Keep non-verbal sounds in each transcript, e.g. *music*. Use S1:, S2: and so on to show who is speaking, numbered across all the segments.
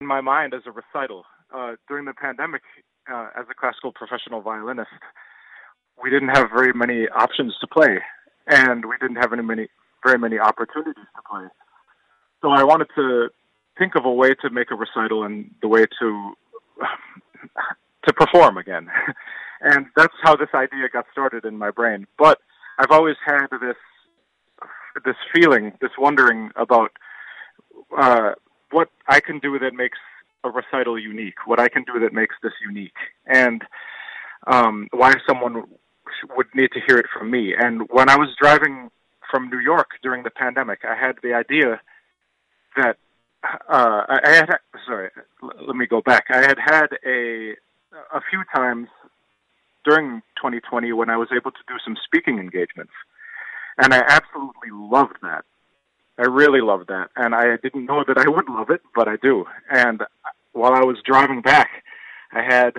S1: in my mind as a recital. Uh, during the pandemic, uh, as a classical professional violinist, we didn't have very many options to play, and we didn't have any many very many opportunities to play. So I wanted to think of a way to make a recital and the way to *laughs* to perform again. *laughs* and that's how this idea got started in my brain. But I've always had this this feeling, this wondering about uh, what I can do that makes a recital unique, what I can do that makes this unique, and um, why someone would need to hear it from me. And when I was driving from New York during the pandemic, I had the idea that uh, I had. Sorry, let me go back. I had had a a few times during 2020 when I was able to do some speaking engagements, and I absolutely loved that. I really love that, and I didn't know that I would love it, but I do. And while I was driving back, I had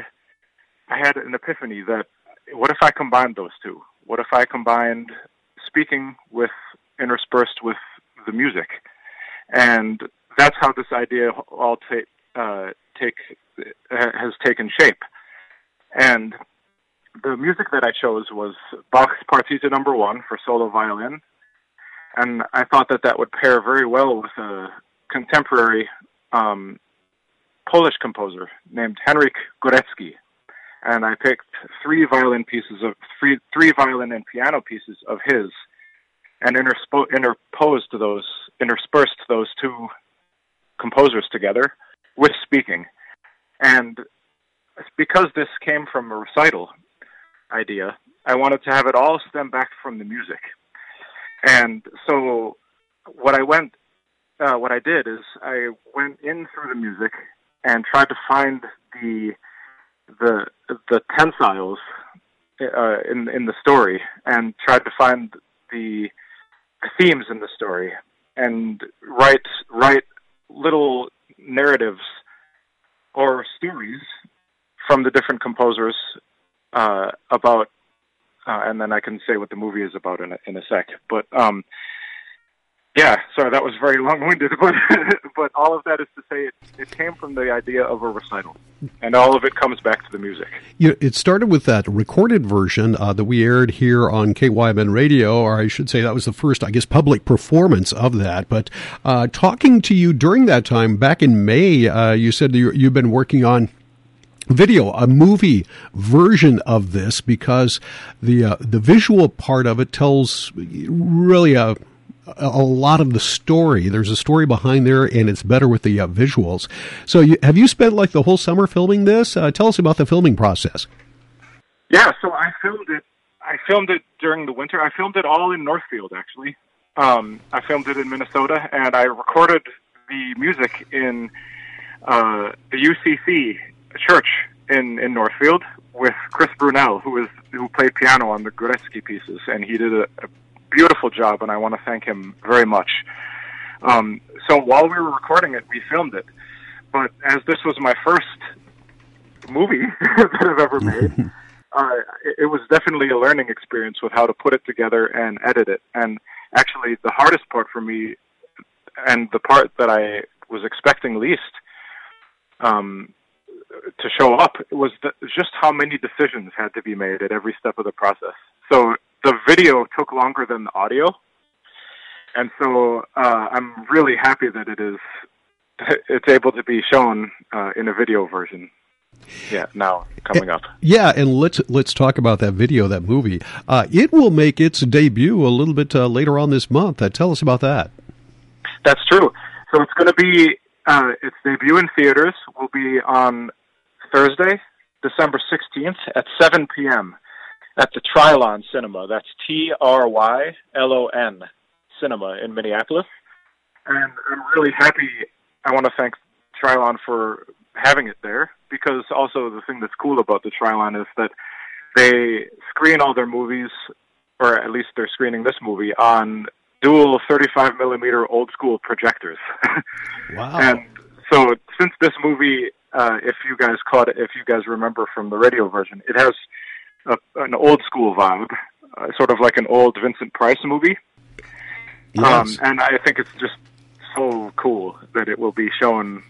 S1: I had an epiphany that what if I combined those two? What if I combined speaking with interspersed with the music? And that's how this idea all take uh, take has taken shape. And the music that I chose was Bach's Partita Number One for solo violin, and I thought that that would pair very well with a contemporary um, Polish composer named Henryk Górecki. And I picked three violin pieces of three three violin and piano pieces of his, and interspo- interposed those interspersed those two composers together with speaking. And because this came from a recital idea, I wanted to have it all stem back from the music. And so what I went, uh, what I did is I went in through the music and tried to find the the the tensiles uh, in in the story and tried to find the themes in the story and write write little narratives or stories from the different composers uh, about, uh, and then I can say what the movie is about in a, in a sec. But um, yeah, sorry, that was very long-winded, *laughs* but but all of that is to say it, it came from the idea of a recital, and all of it comes back to the music.
S2: You know, it started with that recorded version uh, that we aired here on KYMN Radio, or I should say that was the first, I guess, public performance of that. But uh, talking to you during that time, back in May, uh, you said you, you've been working on video, a movie version of this because the uh, the visual part of it tells really a a lot of the story. There's a story behind there, and it's better with the uh, visuals. So, you, have you spent like the whole summer filming this? Uh, tell us about the filming process.
S1: Yeah, so I filmed it. I filmed it during the winter. I filmed it all in Northfield, actually. Um, I filmed it in Minnesota, and I recorded the music in uh, the UCC church in in Northfield with Chris Brunel, who is who played piano on the Górecki pieces, and he did a, a beautiful job, and I want to thank him very much. Um, so while we were recording it, we filmed it. But as this was my first movie *laughs* that I've ever made, *laughs* uh, it, it was definitely a learning experience with how to put it together and edit it. And actually, the hardest part for me, and the part that I was expecting least um, to show up, was the, just how many decisions had to be made at every step of the process. So the video took longer than the audio, and so uh, I'm really happy that it is *laughs* it's able to be shown uh, in a video version. Yeah, now coming up.
S2: Yeah, and let's let's talk about that video, that movie. Uh, it will make its debut a little bit uh, later on this month. Uh, tell us about that.
S1: That's true. So it's going to be uh, its debut in theaters will be on Thursday, December sixteenth at seven p.m at the Trylon Cinema. That's T R Y L O N Cinema in Minneapolis. And I'm really happy. I want to thank Trylon for having it there because also the thing that's cool about the Trylon is that they screen all their movies, or at least they're screening this movie on dual 35 millimeter old school projectors. *laughs*
S2: wow!
S1: and so since this movie, uh, if you guys caught it, if you guys remember from the radio version, it has a, an old school vibe, uh, sort of like an old Vincent Price movie.
S2: Yes. Um,
S1: and I think it's just so cool that it will be shown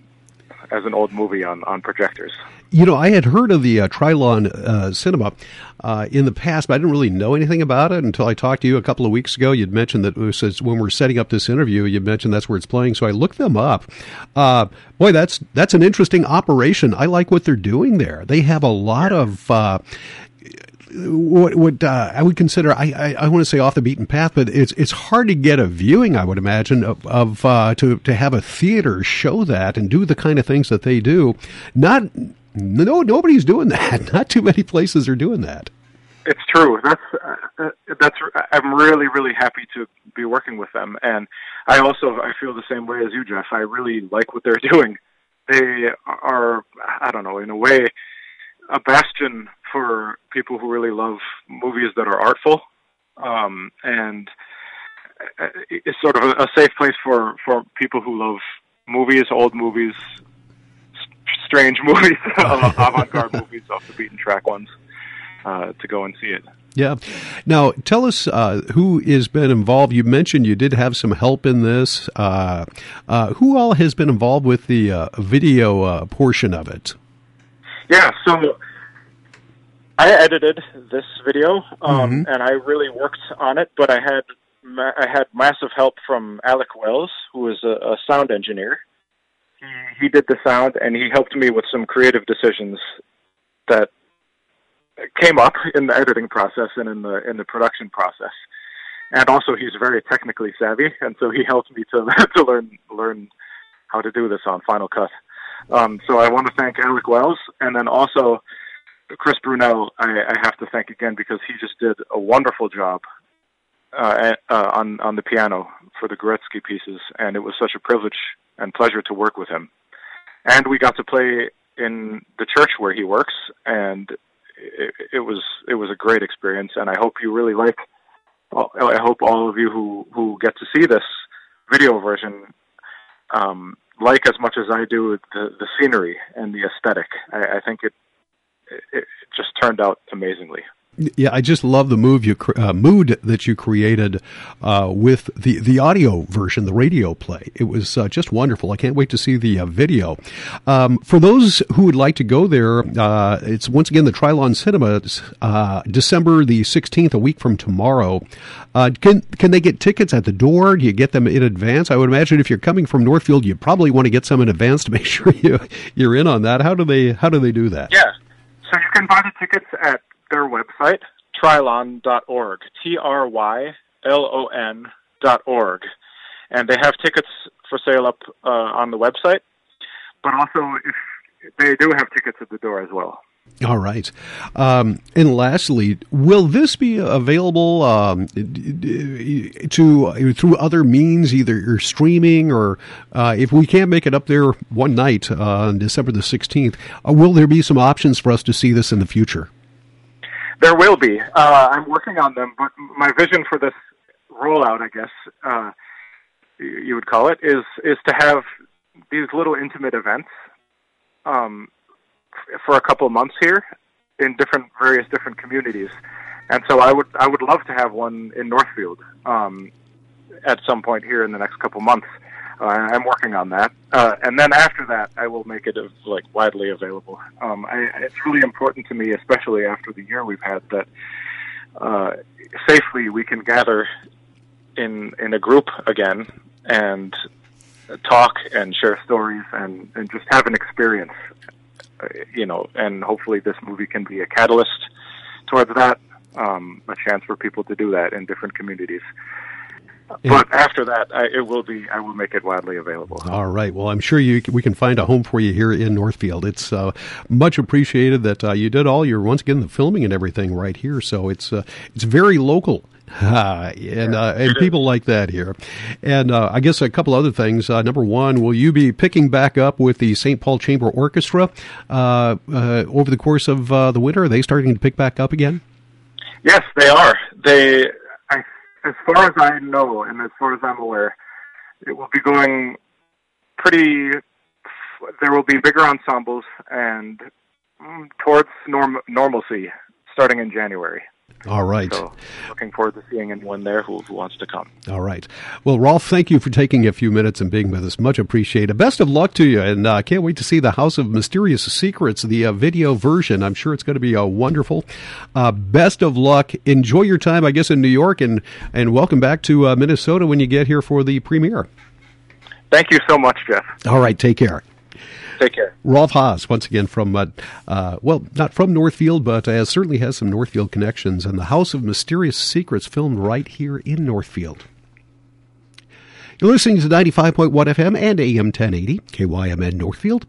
S1: as an old movie on, on projectors.
S2: You know, I had heard of the uh, Trylon uh, Cinema uh, in the past, but I didn't really know anything about it until I talked to you a couple of weeks ago. You'd mentioned that was, when we're setting up this interview, you mentioned that's where it's playing, so I looked them up. Uh, boy, that's that's an interesting operation. I like what they're doing there. They have a lot of uh, what, what uh, I would consider, I, I, I, want to say off the beaten path, but it's it's hard to get a viewing, I would imagine, of, of uh, to to have a theater show that and do the kind of things that they do. Not no nobody's doing *laughs* that. Not too many places are doing that.
S1: It's true. That's uh, that's. I'm really really happy to be working with them, and I also I feel the same way as you, Jeff. I really like what they're *laughs* doing. They are, I don't know, in a way, a bastion for people who really love movies that are artful, um, and it's sort of a, a safe place for for people who love movies, old movies, strange *laughs* movies, *laughs* avant-garde movies, off the beaten track ones, uh, to go and see it.
S2: Yeah. Now, tell us uh, who has been involved. You mentioned you did have some help in this. Uh, uh who all has been involved with the uh, video uh, portion of it?
S1: Yeah. So I edited this video, um, mm-hmm. and I really worked on it. But I had ma- I had massive help from Alec Wells, who is a, a sound engineer. He he did the sound, and he helped me with some creative decisions that came up in the editing process and in the in the production process. And also, he's very technically savvy, and so he helped me to *laughs* to learn learn how to do this on Final Cut. Um, so I want to thank Alec Wells, and then also Chris Brunel, I, I have to thank again because he just did a wonderful job uh, uh, on on the piano for the Górecki pieces, and it was such a privilege and pleasure to work with him. And we got to play in the church where he works, and it, it was it was a great experience. And I hope you really like. I hope all of you who who get to see this video version um, like as much as I do the the scenery and the aesthetic. I, I think it it just turned out amazingly.
S2: Yeah, I just love the move you uh, mood that you created uh, with the the audio version, the radio play. It was uh, just wonderful. I can't wait to see the uh, video. Um, for those who would like to go there, uh, it's once again the Trylon Cinemas, uh, December the sixteenth, a week from tomorrow. can can they get tickets at the door? Do you get them in advance? I would imagine if you're coming from Northfield, you probably want to get some in advance to *laughs* make sure you you're in on that. How do they how do they do that?
S1: Yeah. So you can buy the tickets at their website, trylon.org, T R Y L O N dot org. And they have tickets for sale up uh, on the website, but also if they do have tickets at the door as well.
S2: All right. Um, and lastly, will this be available um, to through other means, either streaming or uh, if we can't make it up there one night uh, on December the 16th, uh, will there be some options for us to see this in the future?
S1: There will be. Uh, I'm working on them, but my vision for this rollout, I guess uh, you would call it, is is to have these little intimate events. Um, for a couple of months here in different various different communities, and so I would I would love to have one in Northfield um, at some point here in the next couple months. Uh, I'm working on that, uh, and then after that, I will make it uh, like widely available. Um, I, it's really important to me, especially after the year we've had, that uh, safely we can gather in in a group again and talk and share stories and, and just have an experience you know, and hopefully this movie can be a catalyst towards that, um, a chance for people to do that in different communities. Yeah. But after that, I, it will be. I will make it widely available.
S2: All right. Well, I'm sure you we can find a home for you here in Northfield. It's uh, much appreciated that uh, you did all your once again the filming and everything right here. So it's uh, it's very local and uh, and people like that here. And uh, I guess a couple other things. Uh, number one, will you be picking back up with the St. Paul Chamber Orchestra uh, uh, over the course of uh, the winter? Are they starting to pick back up again?
S1: Yes, they are. They, I, as far as I know, and as far as I'm aware, it will be going pretty. There will be bigger ensembles and mm, towards norm, normalcy starting in January.
S2: All right.
S1: So looking forward to seeing anyone there who, who, wants to come.
S2: All right. Well, Rolf, thank you for taking a few minutes and being with us. Much appreciated. Best of luck to you, and I uh, can't wait to see the House of Mysterious Secrets, the uh, video version. I'm sure it's going to be uh, wonderful. Uh, best of luck. Enjoy your time, I guess, in New York, and and welcome back to uh, Minnesota when you get here for the premiere.
S1: Thank you so much, Jeff.
S2: All right. Take care.
S1: Take care.
S2: Rolf Haas, once again from, uh, uh, well, not from Northfield, but uh, certainly has some Northfield connections, and the House of Mysterious Secrets filmed right here in Northfield. You're listening to 95.1 FM and AM 1080, KYMN Northfield.